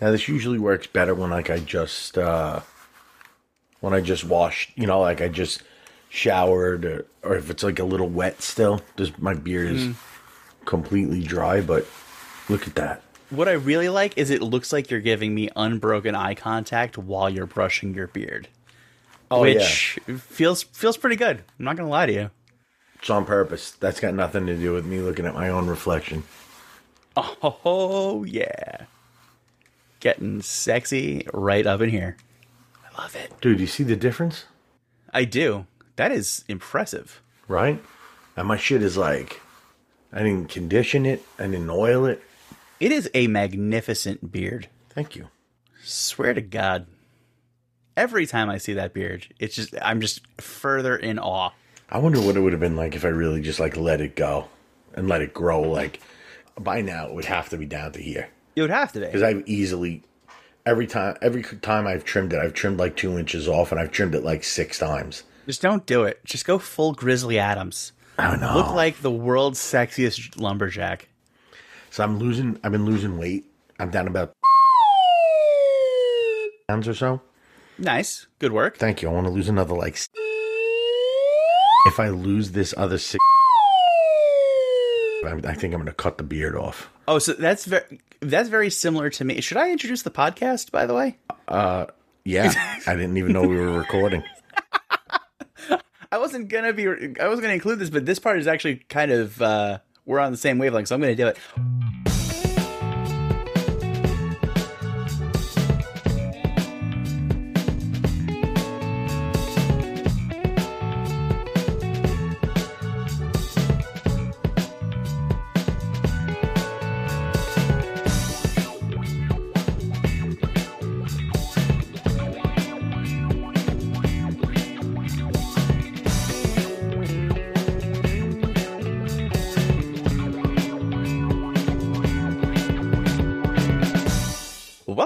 Now this usually works better when like I just uh when I just washed, you know, like I just showered or, or if it's like a little wet still. Just my beard is completely dry, but look at that. What I really like is it looks like you're giving me unbroken eye contact while you're brushing your beard, Oh which feels feels pretty good. I'm not gonna lie to you. It's on purpose. That's got nothing to do with me looking at my own reflection. Oh yeah, getting sexy right up in here. I love it. Dude, you see the difference? I do. That is impressive. Right? And my shit is like I didn't condition it, I didn't oil it. It is a magnificent beard. Thank you. Swear to God. Every time I see that beard, it's just I'm just further in awe. I wonder what it would have been like if I really just like let it go and let it grow. Like by now, it would have to be down to here It would have to be. because I've easily every time every time I've trimmed it, I've trimmed like two inches off, and I've trimmed it like six times. Just don't do it. Just go full Grizzly Adams. I don't know. Look like the world's sexiest lumberjack. so I'm losing. I've been losing weight. I'm down about pounds or so. Nice. Good work. Thank you. I want to lose another like. If I lose this other six, I I think I'm going to cut the beard off. Oh, so that's very that's very similar to me. Should I introduce the podcast, by the way? Uh, yeah, I didn't even know we were recording. I wasn't gonna be I wasn't gonna include this, but this part is actually kind of uh we're on the same wavelength, so I'm gonna do it.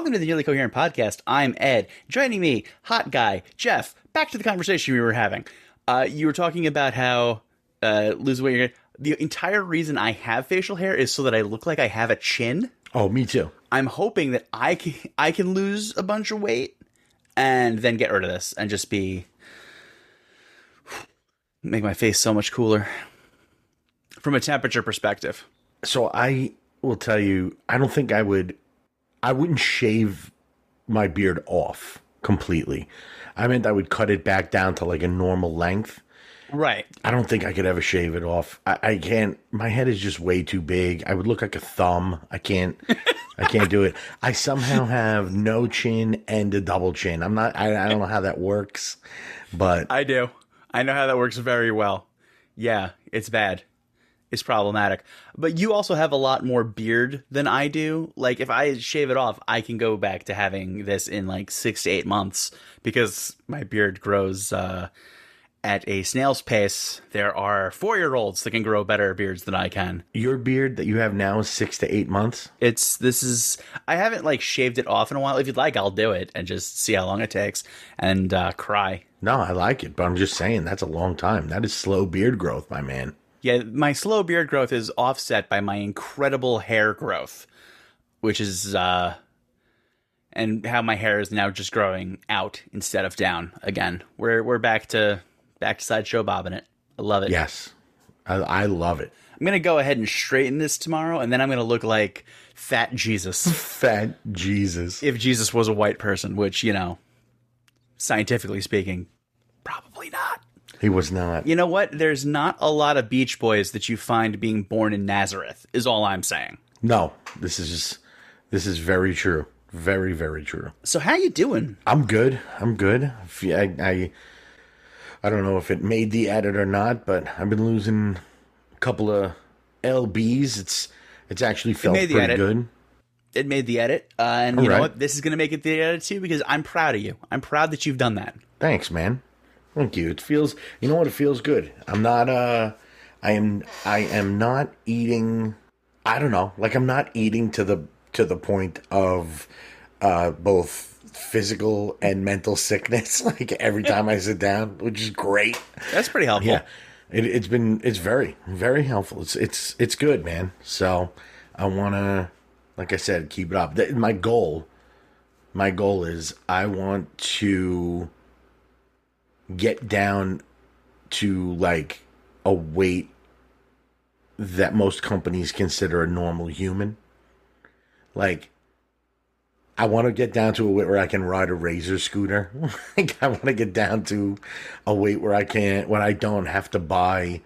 Welcome to the Nearly Coherent Podcast. I'm Ed. Joining me, hot guy, Jeff. Back to the conversation we were having. Uh, you were talking about how uh, lose weight. You're gonna, the entire reason I have facial hair is so that I look like I have a chin. Oh, me too. I'm hoping that I can I can lose a bunch of weight and then get rid of this and just be make my face so much cooler from a temperature perspective. So I will tell you, I don't think I would. I wouldn't shave my beard off completely. I meant I would cut it back down to like a normal length. Right. I don't think I could ever shave it off. I, I can't. My head is just way too big. I would look like a thumb. I can't. I can't do it. I somehow have no chin and a double chin. I'm not. I, I don't know how that works, but I do. I know how that works very well. Yeah, it's bad. It's problematic. But you also have a lot more beard than I do. Like if I shave it off, I can go back to having this in like 6 to 8 months because my beard grows uh at a snail's pace. There are 4-year-olds that can grow better beards than I can. your beard that you have now is six to eight months. It's this is I haven't like shaved it off in a while. If you'd like, I'll do it and just see how long it takes and uh cry. No, I like it, but I'm just saying that's a long time. That is slow beard growth, my man. Yeah, my slow beard growth is offset by my incredible hair growth, which is uh and how my hair is now just growing out instead of down again. We're we're back to back to sideshow bobbing it. I love it. Yes, I, I love it. I'm gonna go ahead and straighten this tomorrow, and then I'm gonna look like fat Jesus Fat Jesus. if Jesus was a white person, which you know, scientifically speaking, probably not. He was not. You know what? There's not a lot of Beach Boys that you find being born in Nazareth. Is all I'm saying. No, this is just, this is very true. Very, very true. So how you doing? I'm good. I'm good. I, I, I don't know if it made the edit or not, but I've been losing a couple of lbs. It's, it's actually felt the pretty edit. good. It made the edit, uh, and you know right. what? This is going to make it the edit too because I'm proud of you. I'm proud that you've done that. Thanks, man. Thank you. It feels, you know what? It feels good. I'm not, uh, I am, I am not eating, I don't know, like I'm not eating to the, to the point of, uh, both physical and mental sickness, like every time I sit down, which is great. That's pretty helpful. Yeah. It, it's been, it's very, very helpful. It's, it's, it's good, man. So I want to, like I said, keep it up. My goal my goal is I want to get down to like a weight that most companies consider a normal human. Like, I want to get down to a weight where I can ride a razor scooter. like, I want to get down to a weight where I can, when I don't have to buy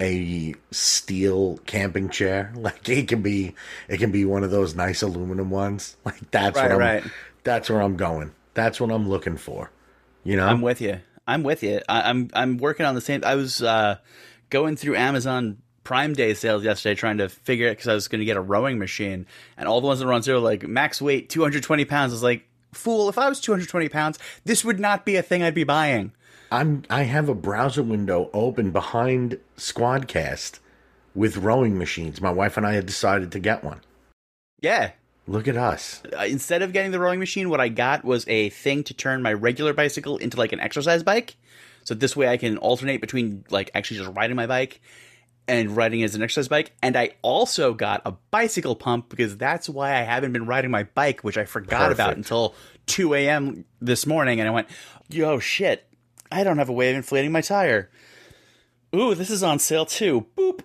a steel camping chair. Like, it can be, it can be one of those nice aluminum ones. Like, that's Right, what I'm, right. that's where I'm going. That's what I'm looking for. You know? I'm with you. I'm with you. I, I'm I'm working on the same. I was uh, going through Amazon Prime Day sales yesterday, trying to figure it because I was going to get a rowing machine, and all the ones that were on sale were like max weight 220 pounds. I was like, fool! If I was 220 pounds, this would not be a thing I'd be buying. I'm I have a browser window open behind Squadcast with rowing machines. My wife and I had decided to get one. Yeah. Look at us. Uh, instead of getting the rowing machine, what I got was a thing to turn my regular bicycle into like an exercise bike. So this way I can alternate between like actually just riding my bike and riding as an exercise bike. And I also got a bicycle pump because that's why I haven't been riding my bike, which I forgot about until 2 a.m. this morning. And I went, yo, shit, I don't have a way of inflating my tire. Ooh, this is on sale too. Boop.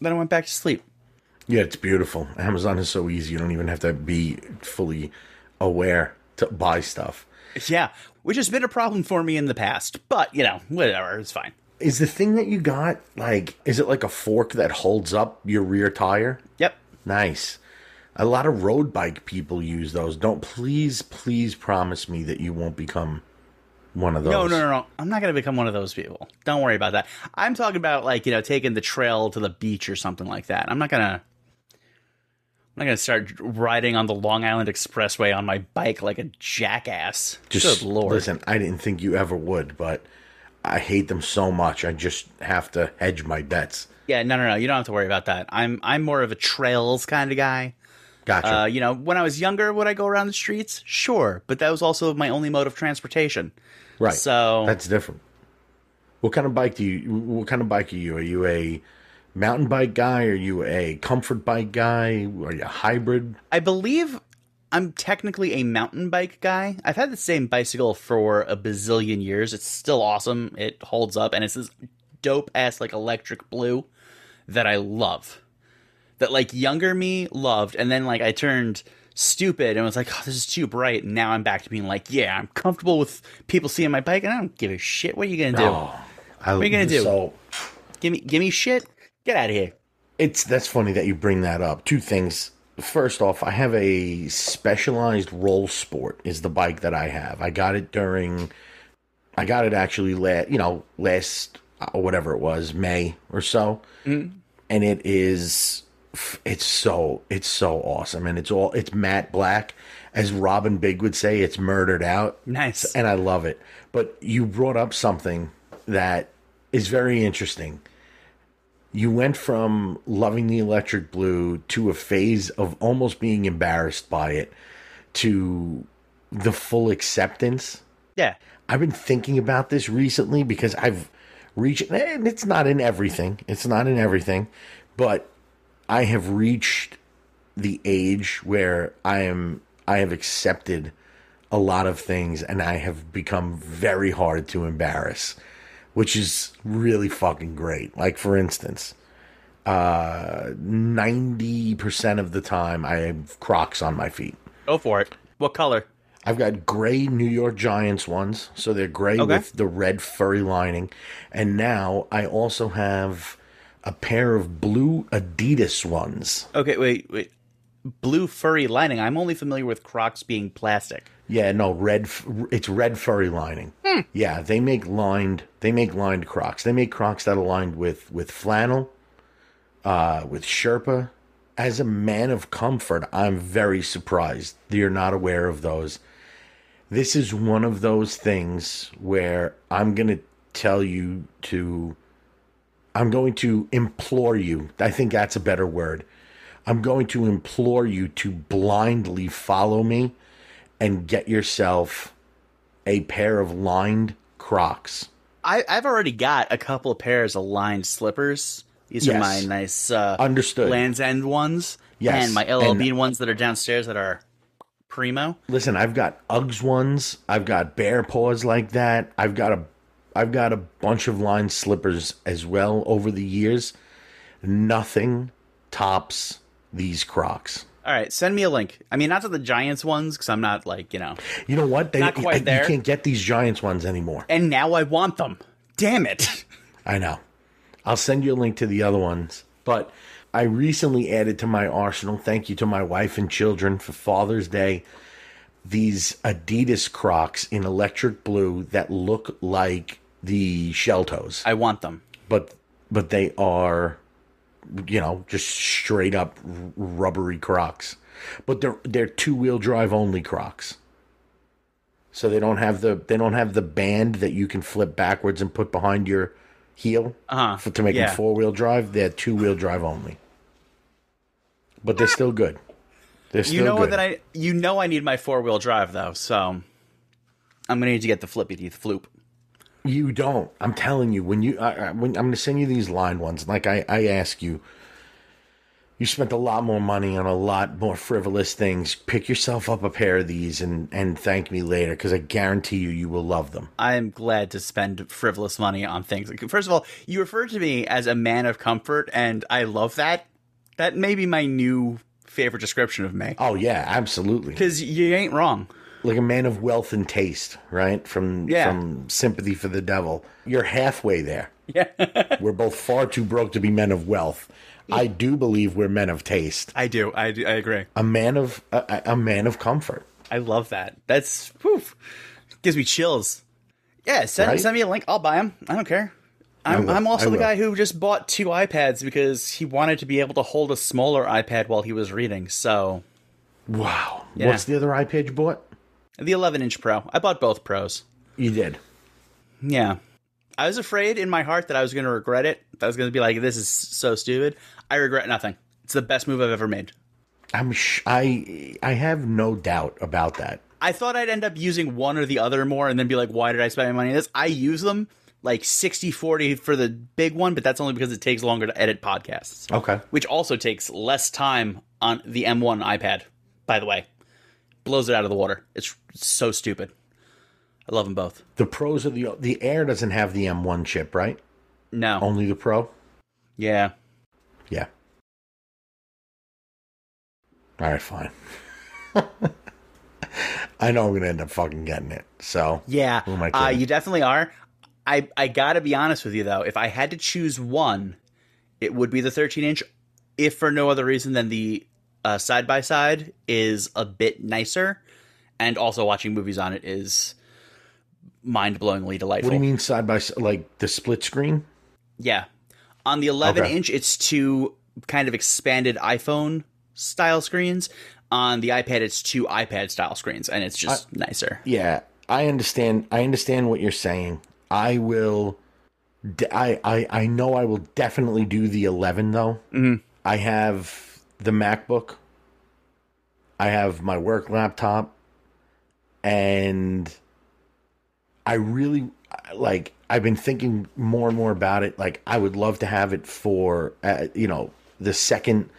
Then I went back to sleep. Yeah, it's beautiful. Amazon is so easy. You don't even have to be fully aware to buy stuff. Yeah, which has been a problem for me in the past. But, you know, whatever, it's fine. Is the thing that you got like is it like a fork that holds up your rear tire? Yep. Nice. A lot of road bike people use those. Don't please, please promise me that you won't become one of those. No, no, no, no. I'm not going to become one of those people. Don't worry about that. I'm talking about like, you know, taking the trail to the beach or something like that. I'm not going to I'm not going to start riding on the Long Island Expressway on my bike like a jackass. Just Good lord. listen. I didn't think you ever would, but I hate them so much. I just have to hedge my bets. Yeah, no, no, no. You don't have to worry about that. I'm I'm more of a trails kind of guy. Gotcha. Uh, you know, when I was younger, would I go around the streets? Sure, but that was also my only mode of transportation. right. So That's different. What kind of bike do you? What kind of bike are you? Are you a mountain bike guy? Are you a comfort bike guy? Are you a hybrid? I believe I'm technically a mountain bike guy. I've had the same bicycle for a bazillion years. It's still awesome. It holds up, and it's this dope ass like electric blue that I love. That like younger me loved, and then like I turned stupid and was like, "Oh, this is too bright." And now I'm back to being like, "Yeah, I'm comfortable with people seeing my bike, and I don't give a shit. What are you gonna do? Oh, I, what are you gonna do? So Give me, give me shit. Get out of here." it's that's funny that you bring that up. Two things. First off, I have a specialized roll sport is the bike that I have. I got it during I got it actually last, you know, last uh, whatever it was, May or so. And it is it's so it's so awesome and it's all it's matte black as Robin Big would say, it's murdered out Nice. and I love it. But you brought up something that is very interesting. You went from loving the electric blue to a phase of almost being embarrassed by it to the full acceptance. Yeah. I've been thinking about this recently because I've reached, and it's not in everything, it's not in everything, but I have reached the age where I am, I have accepted a lot of things and I have become very hard to embarrass, which is really fucking great. Like, for instance, uh, 90% of the time I have Crocs on my feet. Go for it. What color? I've got gray New York Giants ones, so they're gray Okay. with the red furry lining. And now I also have a pair of blue Adidas ones. Okay, wait, wait. Blue furry lining. I'm only familiar with Crocs being plastic. Yeah, no, red. It's red furry lining. Yeah, they make lined. They make lined Crocs. They make Crocs that are lined with with flannel, uh, with Sherpa. As a man of comfort, I'm very surprised that you're not aware of those. This is one of those things where I'm going to tell you to. I'm going to implore you. I think that's a better word. I'm going to implore you to blindly follow me and get yourself a pair of lined Crocs. I, I've already got a couple of pairs of lined slippers. These are my nice uh, Understood. Land's End ones. Yes, And my LL and- Bean ones that are downstairs that are primo. Listen, I've got Uggs ones. I've got bear paws like that. I've got a, I've got a bunch of lined slippers as well over the years. Nothing tops these Crocs. All right, send me a link. I mean, not to the Giants ones because I'm not like you know. You know what? They, Not quite you, there. You can't get these Giants ones anymore. And now I want them. Damn it! I know. I'll send you a link to the other ones. But I recently added to my arsenal, thank you to my wife and children for Father's Day, these Adidas Crocs in electric blue that look like the shell toes. I want them. But but they are you know, just straight up rubbery Crocs. But they're they're two-wheel drive only Crocs. So they don't have the they don't have the band that you can flip backwards and put behind your heel Uh-huh. for, to make Yeah. them four-wheel drive. They're two-wheel drive only. But they're still good. They're still You know good. that I you know I need my four wheel drive though, so I'm gonna need to get the flippy teeth floop. You don't. I'm telling you. When you, I, I, when I'm going to send you these lined ones. Like I, I ask you, you spent a lot more money on a lot more frivolous things. Pick yourself up a pair of these and and thank me later because I guarantee you, you will love them. I am glad to spend frivolous money on things. First of all, you refer to me as a man of comfort, and I love that. That may be my new favorite description of me. Oh yeah, absolutely. Because you ain't wrong. Like a man of wealth and taste, right? From Yeah. from sympathy for the devil. You're halfway there. Yeah. We're both far too broke to be men of wealth. I do believe we're men of taste. I do. I, do, I agree. A man of a, a man of comfort. I love that. That's poof. Gives me chills. Yeah, send, Right? send me a link. I'll buy them. I don't care. I'm. I'm also the guy who just bought two iPads because he wanted to be able to hold a smaller iPad while he was reading. So Wow. Yeah. What's the other iPad you bought? The 11 inch Pro. I bought both Pros. You did. Yeah. I was afraid in my heart that I was going to regret it. That I was going to be like, this is so stupid. I regret nothing. It's the best move I've ever made. I'm sh- I I have no doubt about that. I thought I'd end up using one or the other more and then be like, why did I spend my money on this? I use them like 60 40 for the big one, but that's only because it takes longer to edit podcasts, Okay. which also takes less time on the M1 iPad, by the way. Blows it out of the water. It's so stupid. I love them both. The pros of the the Air doesn't have the M1 chip, right? No. Only the Pro. Yeah. Yeah. All right, fine. I know I'm gonna end up fucking getting it. So Yeah, Who am I uh, you definitely are. I I gotta be honest with you though. If I had to choose one, it would be the 13 inch. If for no other reason than the side by side is a bit nicer, and also watching movies on it is mind blowingly delightful. what do you mean side by side? Like the split screen? Yeah, on the 11 Okay. inch, it's two kind of expanded iPhone style screens. On the iPad, it's two iPad style screens, and it's just nicer. Yeah, I understand. I understand what you're saying. I will. I I I know I will definitely do the 11 though. Mm-hmm. I have the MacBook. I have my work laptop, and I really like. I've been thinking more and more about it. Like I would love to have it for uh, you know the second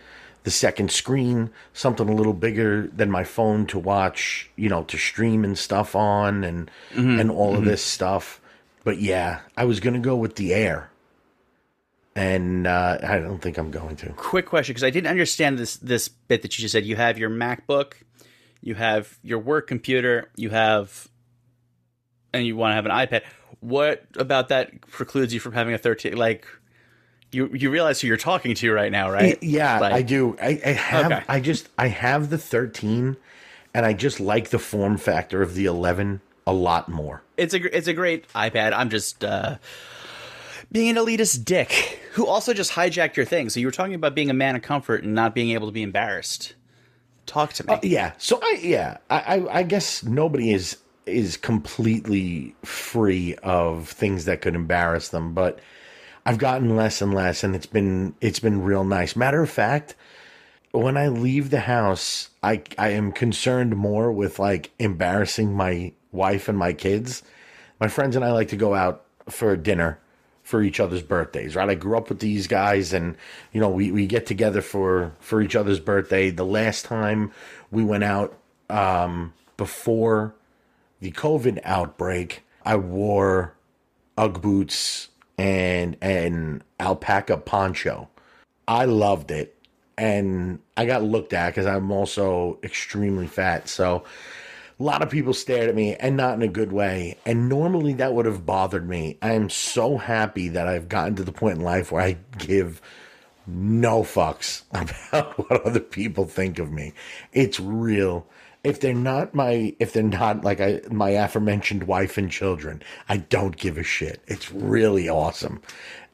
the second screen, something a little bigger than my phone to watch, you know, to stream and stuff on and and all of this stuff. But yeah, I was gonna go with the Air, and uh, I don't think I'm going to. quick question because I didn't understand this this bit that you just said. You have your MacBook, you have your work computer, you have, and you want to have an iPad. What about that precludes you from having a thirteen? Like, you you realize who you're talking to right now, right? Yeah, Like- I do. I, I have. Okay. I just. I have the 13, and I just like the form factor of the 11 a lot more. It's a it's a great iPad. I'm just uh, being an elitist dick who also just hijacked your thing. So you were talking about being a man of comfort and not being able to be embarrassed. Talk to me. Uh, yeah. So I yeah, I, I I guess nobody is is completely free of things that could embarrass them, but I've gotten less and less and it's been it's been real nice. Matter of fact, when I leave the house, I I am concerned more with like embarrassing my wife and my kids. My friends and I like to go out for dinner for each other's birthdays, right? I grew up with these guys and you know, we, we get together for for each other's birthday. The last time we went out um, before the COVID outbreak, I wore UGG boots and an alpaca poncho. I loved it. And I got looked at because I'm also extremely fat. So a lot of people stared at me and not in a good way. And normally that would have bothered me. I am so happy that I've gotten to the point in life where I give no fucks about what other people think of me. It's real. If they're not my, if they're not like I, my aforementioned wife and children, I don't give a shit. It's really awesome.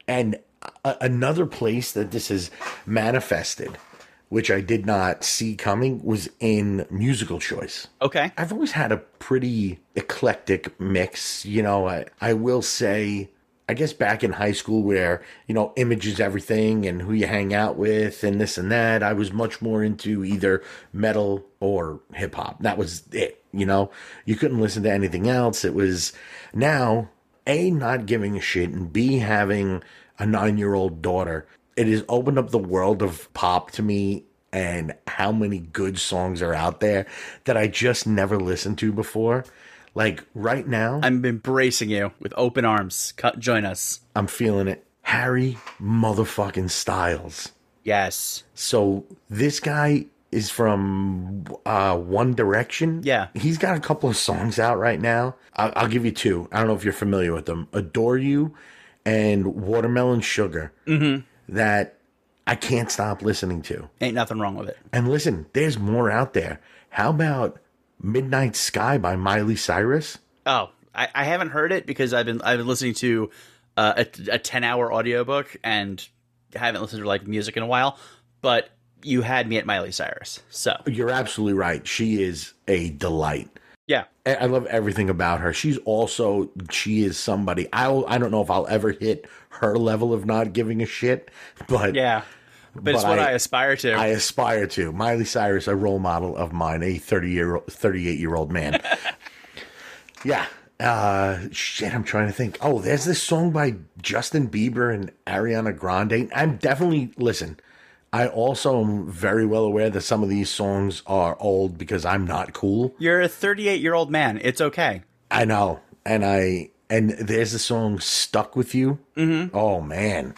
And a- another place that this is manifested, which I did not see coming, was in musical choice. Okay. I've always had a pretty eclectic mix. You know, I, I will say, I guess back in high school where, you know, image is everything and who you hang out with and this and that, I was much more into either metal or hip hop. That was it. You know, you couldn't listen to anything else. It was now, A, not giving a shit, and B, having a nine year old daughter. It has opened up the world of pop to me and how many good songs are out there that I just never listened to before. Like right now, I'm embracing you with open arms. Cut, join us. I'm feeling it. Harry motherfucking Styles. Yes. So this guy is from uh, One Direction. Yeah. He's got a couple of songs out right now. I'll, I'll give you two. I don't know if you're familiar with them. Adore You and Watermelon Sugar. Mm-hmm. That I can't stop listening to. Ain't nothing wrong with it. And listen, there's more out there. How about Midnight Sky by Miley Cyrus? Oh, I, I haven't heard it because I've been I've been listening to uh, a, a ten hour audiobook and haven't listened to like music in a while. But you had me at Miley Cyrus, so You're absolutely right. She is a delight. Yeah, I love everything about her. She's also she is somebody. I I don't know if I'll ever hit her level of not giving a shit, but yeah. But, it's what I- I, aspire to. I aspire to. Miley Cyrus, a role model of mine, a 30 year 38 year old man. yeah. Uh shit, I'm trying to think. Oh, there's this song by Justin Bieber and Ariana Grande. I'm definitely listen. I also am very well aware that some of these songs are old because I'm not cool. You're a 38 year old man. It's okay. I know. And I and there's the song Stuck with You. Mm-hmm. Oh man.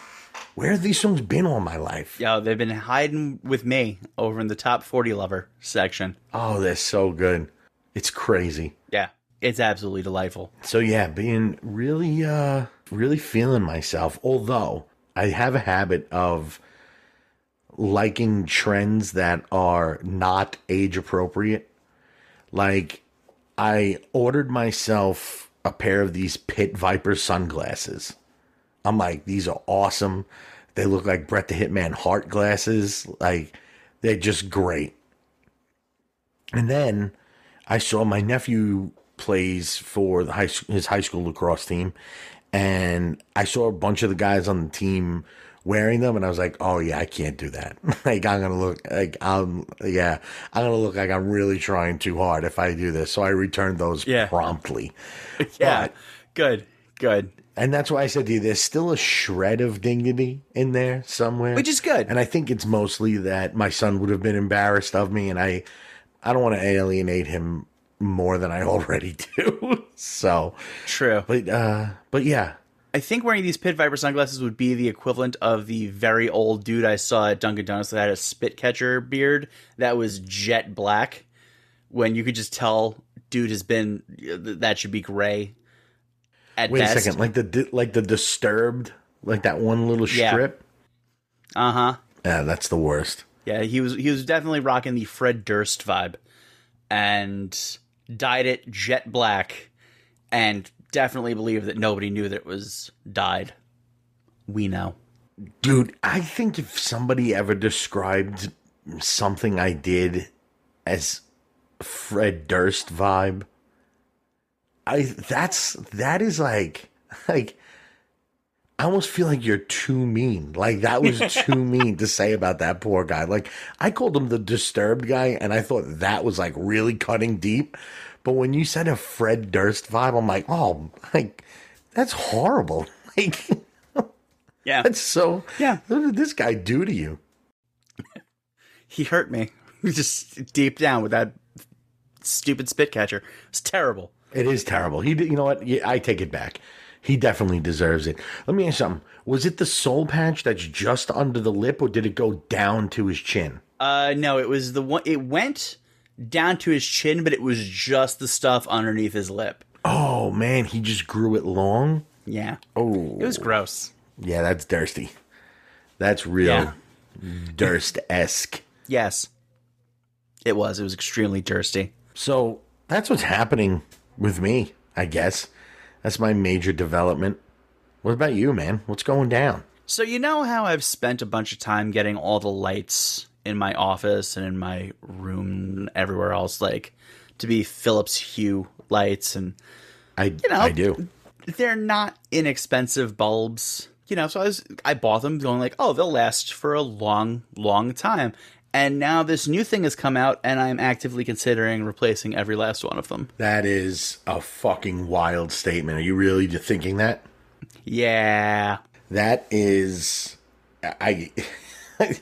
Where have these songs been all my life? Yo, they've been hiding with me over in the top 40 lover section. Oh, they're so good. It's crazy. Yeah, it's absolutely delightful. So yeah, being really uh really feeling myself. Although I have a habit of liking trends that are not age appropriate. Like I ordered myself a pair of these Pit Viper sunglasses. I'm like, these are awesome. They look like Bret the Hitman Hart glasses. Like they're just great. And then I saw my nephew plays for high, his high school lacrosse team, and I saw a bunch of the guys on the team wearing them, and I was like, "Oh yeah, I can't do that. like I'm gonna look like I'm yeah, I'm gonna look like I'm really trying too hard if I do this." So I returned those Yeah. promptly, Yeah, But- good, good. and that's why I said to you, there's still a shred of dignity in there somewhere, Which is good. And I think it's mostly that my son would have been embarrassed of me, and I, I don't want to alienate him more than I already do. so, True. but uh, but yeah, I think wearing these Pit Viper sunglasses would be the equivalent of the very old dude I saw at Dunkin' Donuts that had a spit catcher beard that was jet black. When you could just tell, dude has been that should be gray. At wait best. a second, like the like the disturbed, like that one little Yeah. strip. Uh huh. Yeah, that's the worst. Yeah, he was he was definitely rocking the Fred Durst vibe, and dyed it jet black, and definitely believe that nobody knew that it was dyed. We know. Dude, I think if somebody ever described something I did as Fred Durst vibe, I that's that is like like I almost feel like you're too mean. Like that was too mean to say about that poor guy. Like I called him the disturbed guy and I thought that was like really cutting deep. But when you said a Fred Durst vibe, I'm like, oh like that's horrible. Like Yeah, that's so. Yeah. What did this guy do to you? he hurt me just deep down with that stupid spit catcher. It's terrible. It is terrible. He, you know what? Yeah, I take it back. He definitely deserves it. Let me ask you something. Was it the soul patch that's just under the lip, or did it go down to his chin? Uh, no, it was the one. It went down to his chin, but it was just the stuff underneath his lip. Oh man, he just grew it long. Yeah, Oh, it was gross. yeah, that's thirsty. That's real Yeah. Durst esque. Yes, it was. It was extremely thirsty. So that's what's happening with me, I guess. That's my major development. What about you, man? What's going down? So you know how I've spent a bunch of time getting all the lights in my office and in my room everywhere else like to be Philips Hue lights and I you know, I do. they're not inexpensive bulbs. You know, so I was I bought them going like, "Oh, they'll last for a long long time." And now this new thing has come out and I'm actively considering replacing every last one of them. That is a fucking wild statement. Are you really thinking that? Yeah. That is, I,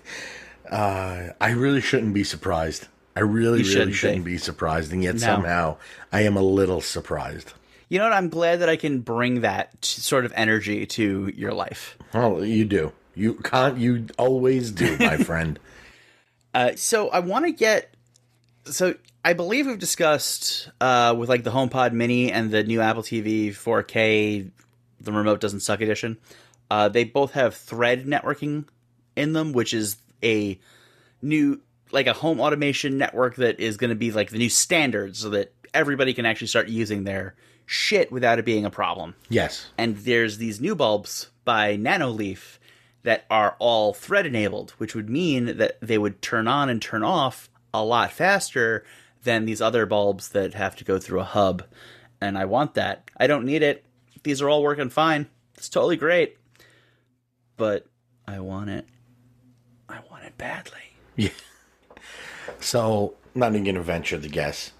uh, I really shouldn't be surprised. I really, really shouldn't shouldn't, be. be. surprised, and yet somehow I am a little surprised. You know what? I'm glad that I can bring that t- sort of energy to your life. Oh, you do. You can't. You always do, my friend. Uh, so I want to get. So I believe we've discussed uh, with like the HomePod Mini and the new Apple TV 4K, the remote doesn't suck edition. Uh, they both have Thread networking in them, which is a new like a home automation network that is going to be like the new standard, so that everybody can actually start using their shit without it being a problem Yes. and there's these new bulbs by Nanoleaf that are all thread enabled, which would mean that they would turn on and turn off a lot faster than these other bulbs that have to go through a hub. And I want that. I don't need it. These are all working fine. It's totally great. But I want it. I want it badly. Yeah. So, not even gonna venture the guess.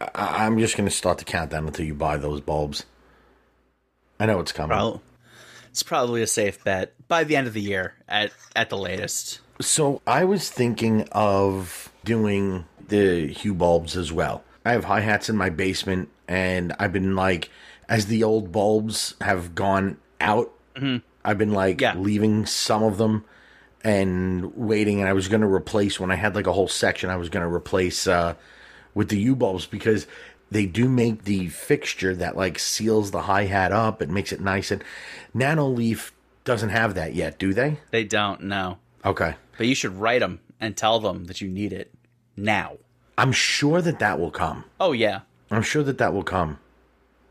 I- I'm just gonna start the countdown until you buy those bulbs. I know it's coming. Well, it's probably a safe bet by the end of the year at, at the latest. So I was thinking of doing the Hue bulbs as well. I have hi hats in my basement, and I've been like, as the old bulbs have gone out, mm-hmm. I've been like Yeah. leaving some of them and waiting. And I was going to replace when I had like a whole section. I was going to replace uh, with the Hue bulbs because they do make the fixture that like seals the hi hat up. It makes it nice. And Nanoleaf doesn't have that yet, do they? They don't No. Okay. But you should write them and tell them that you need it now. I'm sure that that will come. Oh yeah. I'm sure that that will come.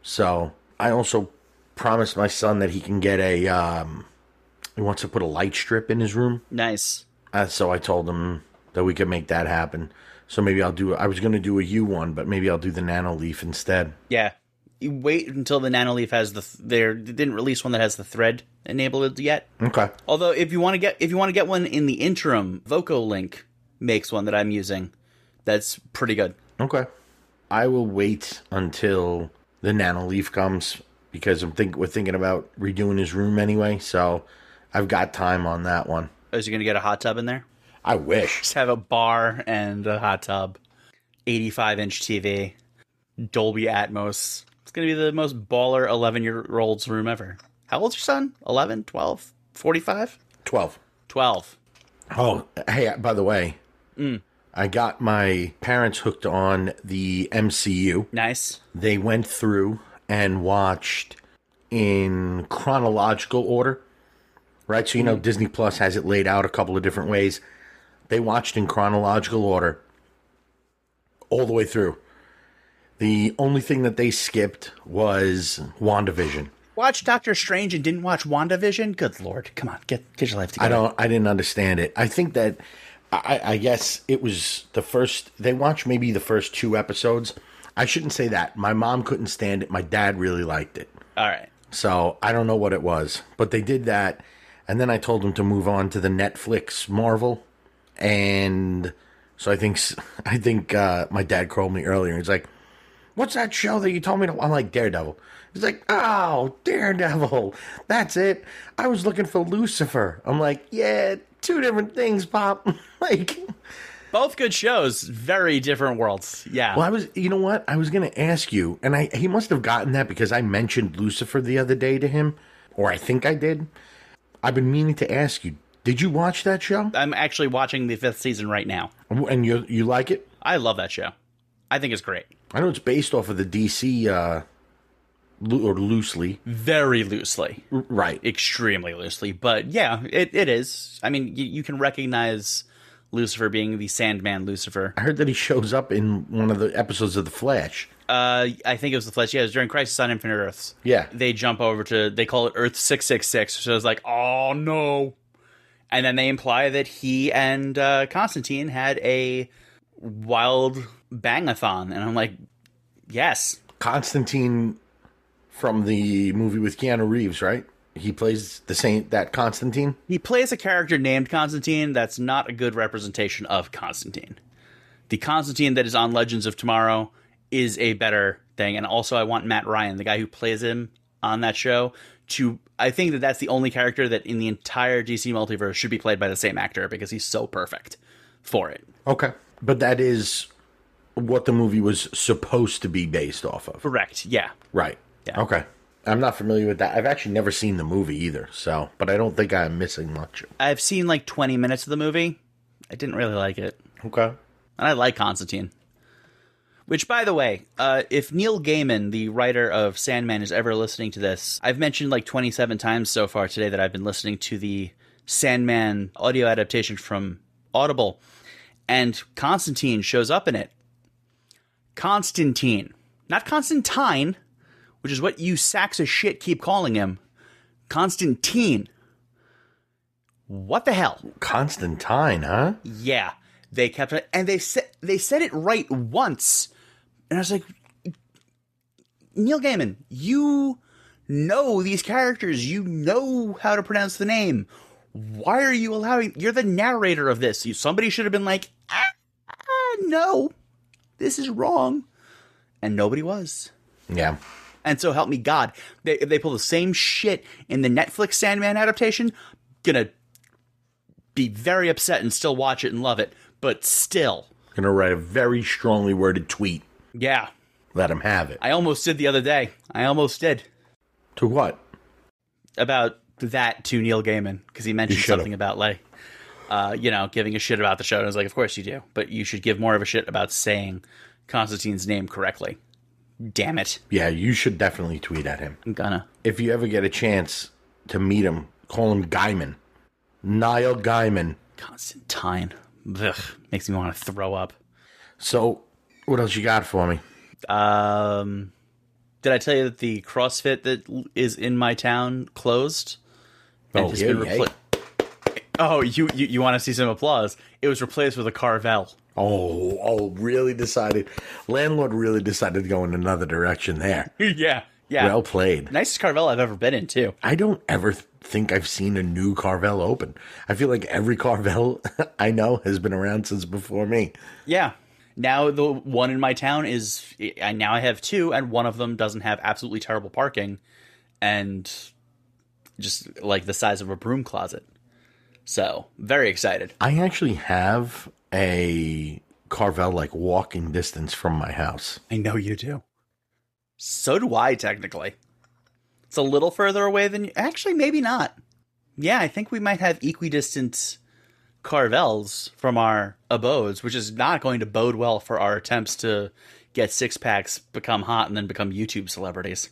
So I also promised my son that he can get a. Um, he wants to put a light strip in his room, Nice. uh, so I told him that we could make that happen. So maybe I'll do. I was going to do a Hue one, but maybe I'll do the Nanoleaf instead. Yeah. You wait until the Nanoleaf has the th- they didn't release one that has the thread enabled yet. Okay. Although if you want to get if you want to get one in the interim, VOCOlinc makes one that I'm using. That's pretty good. Okay. I will wait until the Nanoleaf comes because I'm think we're thinking about redoing his room anyway. So I've got time on that one. Is you gonna get a hot tub in there? I wish. Just have a bar and a hot tub, 85 inch TV, Dolby Atmos. It's gonna be the most baller 11 year old's room ever. How old's your son? 11, 12, 45, Twelve. 12. Oh, hey, uh, by the way, mm. I got my parents hooked on the MCU. Nice. They went through and watched in chronological order, right? So, you know, mm-hmm. Disney Plus has it laid out a couple of different ways. They watched in chronological order all the way through. The only thing that they skipped was WandaVision. Watch Doctor Strange and didn't watch WandaVision? Good lord. Come on, get get your life together. I don't. I didn't understand it. I think that. I, I guess it was the first. They watched maybe the first two episodes. I shouldn't say that. My mom couldn't stand it. My dad really liked it. All right. So I don't know what it was, but they did that, and then I told him to move on to the Netflix Marvel, and so I think I think uh, my dad called me earlier. He's like, "What's that show that you told me to?" I'm like, "Daredevil." He's like, "Oh, Daredevil, that's it." I was looking for Lucifer. I'm like, "Yeah, two different things, Pop." like, Both good shows, very different worlds. Yeah. Well, I was, you know what? I was going to ask you, and I he must have gotten that because I mentioned Lucifer the other day to him, or I think I did. I've been meaning to ask you, did you watch that show? I'm actually watching the fifth season right now. And you you like it? I love that show. I think it's great. I know it's based off of the DC, uh, lo- or loosely, Very loosely. R- right? extremely loosely, but yeah, it, it is. I mean, you, you can recognize Lucifer being the Sandman Lucifer. I heard that he shows up in one of the episodes of The Flash. Uh, I think it was the Flash. Yeah, it was during Crisis on Infinite Earths. Yeah. They jump over to, they call it Earth 666. So it's like, oh no. And then they imply that he and uh, Constantine had a wild bangathon. And I'm like, yes. Constantine from the movie with Keanu Reeves, right? He plays the same that Constantine. He plays a character named Constantine that's not a good representation of Constantine. The Constantine that is on Legends of Tomorrow is a better thing. And also, I want Matt Ryan, the guy who plays him on that show, to. I think that that's the only character that in the entire DC multiverse should be played by the same actor because he's so perfect for it. Okay, but that is what the movie was supposed to be based off of. Correct. Yeah. Right. Yeah. Okay. I'm not familiar with that. I've actually never seen the movie either, so but I don't think I'm missing much. I've seen like 20 minutes of the movie. I didn't really like it. Okay. And I like Constantine. Which, by the way, uh, if Neil Gaiman, the writer of Sandman, is ever listening to this, I've mentioned like 27 times so far today that I've been listening to the Sandman audio adaptation from Audible, and Constantine shows up in it. Constantine. Not Constantine, which is what you sacks of shit keep calling him. Constantine. What the hell? Constantine, huh? Yeah, they kept it, and they said they said it right once, and I was like, Neil Gaiman, you know these characters, you know how to pronounce the name. Why are you allowing? You're the narrator of this. You, somebody should have been like, ah, ah, no, this is wrong, and nobody was. Yeah. And so help me God, they if they pull the same shit in the Netflix Sandman adaptation, gonna be very upset and still watch it and love it. But still, Gonna write a very strongly worded tweet. Yeah, Let him have it. I almost did the other day. I almost did To what? about that to Neil Gaiman because he mentioned something about like, uh, you know, giving a shit about the show. And I was like, of course you do, but you should give more of a shit about saying Constantine's name correctly. Damn it, Yeah, you should definitely tweet at him. I'm gonna. If you ever get a chance to meet him, call him Gaiman. Niall Gaiman. Constantine. Ugh, makes me want to throw up. So, what else you got for me? Um, did I tell you that the CrossFit that is in my town closed? Oh, yeah, been yeah. Oh, you you, you want to see some applause? It was replaced with a Carvel. Oh, oh, really decided. Landlord really decided to go in another direction there. yeah, yeah. Well played. Nicest Carvel I've ever been in too. I don't ever th- think I've seen a new Carvel open. I feel like every Carvel I know has been around since before me. Yeah. Now the one in my town is I now I have two, and one of them doesn't have absolutely terrible parking, and just like the size of a broom closet. So very excited. I actually have a Carvel like walking distance from my house. I know you do. So do I, technically. It's a little further away than you. Actually, maybe not. Yeah, I think we might have equidistant Carvels from our abodes, which is not going to bode well for our attempts to get six packs, become hot, and then become YouTube celebrities.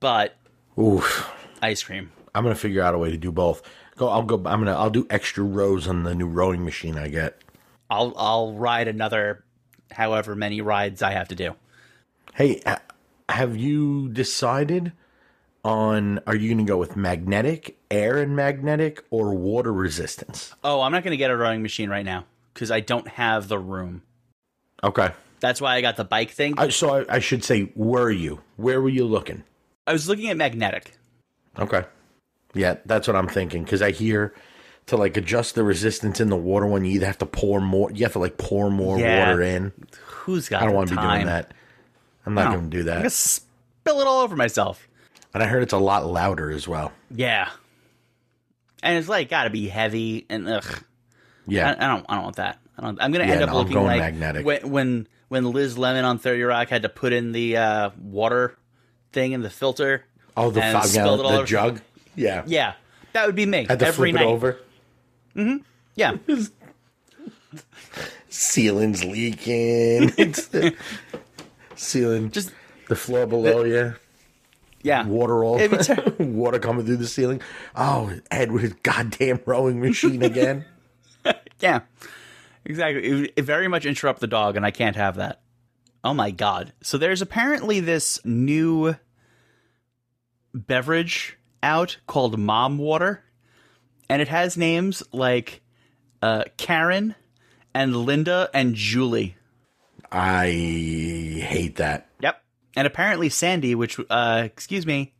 But Oof. ice cream. I'm gonna figure out a way to do both. Go. I'll go. I'm gonna. I'll do extra rows on the new rowing machine I get. I'll I'll ride another however many rides I have to do. Hey, have you decided on? Are you gonna go with magnetic, air and magnetic, or water resistance? Oh, I'm not going to get a rowing machine right now because I don't have the room. Okay. That's why I got the bike thing. I, so I, I should say, where were you? Where were you looking? I was looking at magnetic. Okay. Yeah, that's what I'm thinking because I hear to like adjust the resistance in the water one, you either have to pour more. You have to like pour more Yeah. water in. Who's got I don't want to be doing that. I'm not No. going to do that. I'm gonna spill it all over myself. And I heard it's a lot louder as well. Yeah, and it's like got to be heavy and ugh. Yeah. I, I don't. I don't want that. I don't, I'm gonna Yeah, end up no, looking going like magnetic. when when when Liz Lemon on Thirty Rock had to put in the uh, water thing in the filter. Oh, the and five gallon all the over- jug. Yeah. Yeah, that would be me Had to every flip night. it over. Hmm. Yeah, Ceiling's leaking. It's the- ceiling. just the floor below you. Yeah. Water all. Ter- water coming through the ceiling. Oh, Ed with his goddamn rowing machine again. Yeah, exactly. It, it very much interrupt the dog, and I can't have that. Oh my god! So there's apparently this new beverage out called Mom Water, and it has names like uh, Karen and Linda and Julie. I hate that. And apparently Sandy, which uh, excuse me,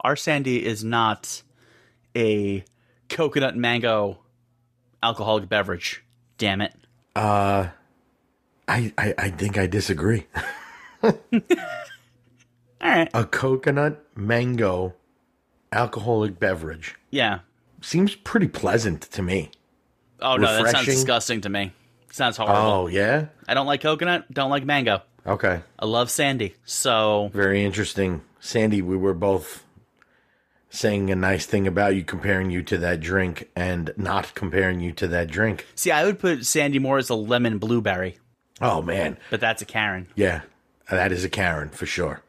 our Sandy is not a coconut mango alcoholic beverage. Damn it. I, I, I think I disagree. All right. A coconut mango alcoholic beverage Yeah. seems pretty pleasant to me. Oh no, that sounds disgusting to me. Sounds horrible. Oh, yeah? I don't like coconut. Don't like mango. Okay. I love Sandy. So Very interesting. Sandy, we were both saying a nice thing about you, comparing you to that drink, and not comparing you to that drink. see, I would put Sandy more as a lemon blueberry, Oh, man. but that's a Karen. Yeah, that is a Karen for sure.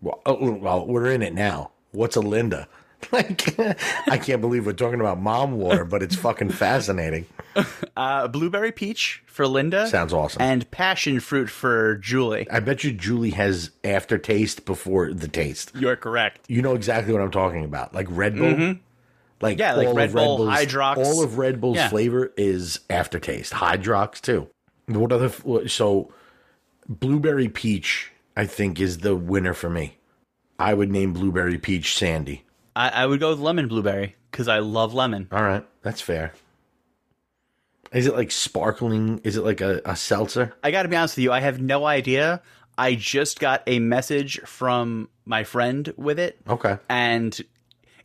Well, oh, well, we're in it now. What's a Linda? Like, I can't believe we're talking about mom water, but it's fucking fascinating. Uh, blueberry peach for Linda. Sounds awesome. And passion fruit for Julie. I bet you Julie has aftertaste before the taste. You're correct. You know exactly what I'm talking about. Like Red Bull. Like Mm-hmm. Yeah, like all Red of Bull, Bull's- Hydrox. All of Red Bull's Yeah. flavor is aftertaste. Hydrox too. What other? So, blueberry peach, I think, is the winner for me. I would name blueberry peach Sandy. I, I would go with lemon blueberry because I love lemon. All right, that's fair. Is it like sparkling? Is it like a, a seltzer? I got to be honest with you, I have no idea. I just got a message from my friend with it, Okay. and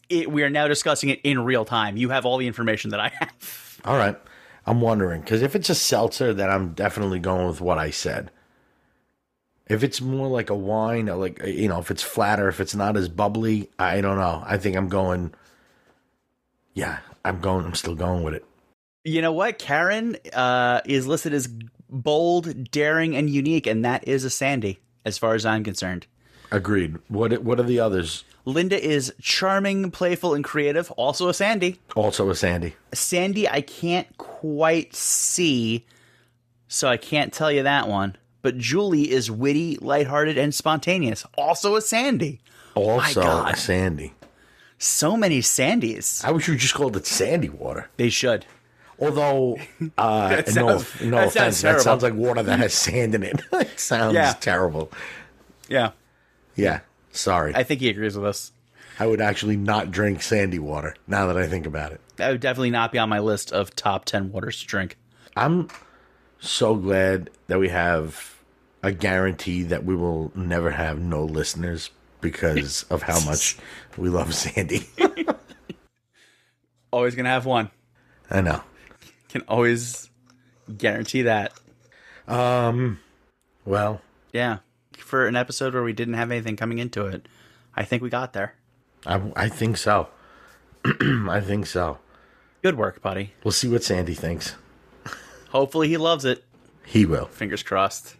it, we are now discussing it in real time. You have all the information that I have. All right. I'm wondering because if it's a seltzer, then I'm definitely going with what I said. If it's more like a wine, like you know, if it's flatter, if it's not as bubbly, I don't know. I think I'm going. Yeah, I'm going. I'm still going with it. You know what? Karen uh, is listed as bold, daring, and unique, and that is a Sandy, as far as I'm concerned. Agreed. What What are the others? Linda is charming, playful, and creative, also a Sandy. Also a Sandy. Sandy, I can't quite see, so I can't tell you that one. But Julie is witty, lighthearted, and spontaneous, also a Sandy. Also God. a Sandy. So many Sandys. I wish you just called it Sandy water. They should. Although, uh, no, sounds- no that offense, sounds that sounds like water that has sand in it. it sounds Yeah. terrible. Yeah, Yeah, sorry. I think he agrees with us. I would actually not drink sandy water now that I think about it. That would definitely not be on my list of top 10 waters to drink. I'm so glad that we have a guarantee that we will never have no listeners because of how much we love Sandy. Always going to have one. I know. Can always guarantee that. Um well, Yeah. For an episode where we didn't have anything coming into it, I think we got there. I, I think so. I think so. Good work, buddy. We'll see what Sandy thinks. Hopefully, he loves it. He will. Fingers crossed.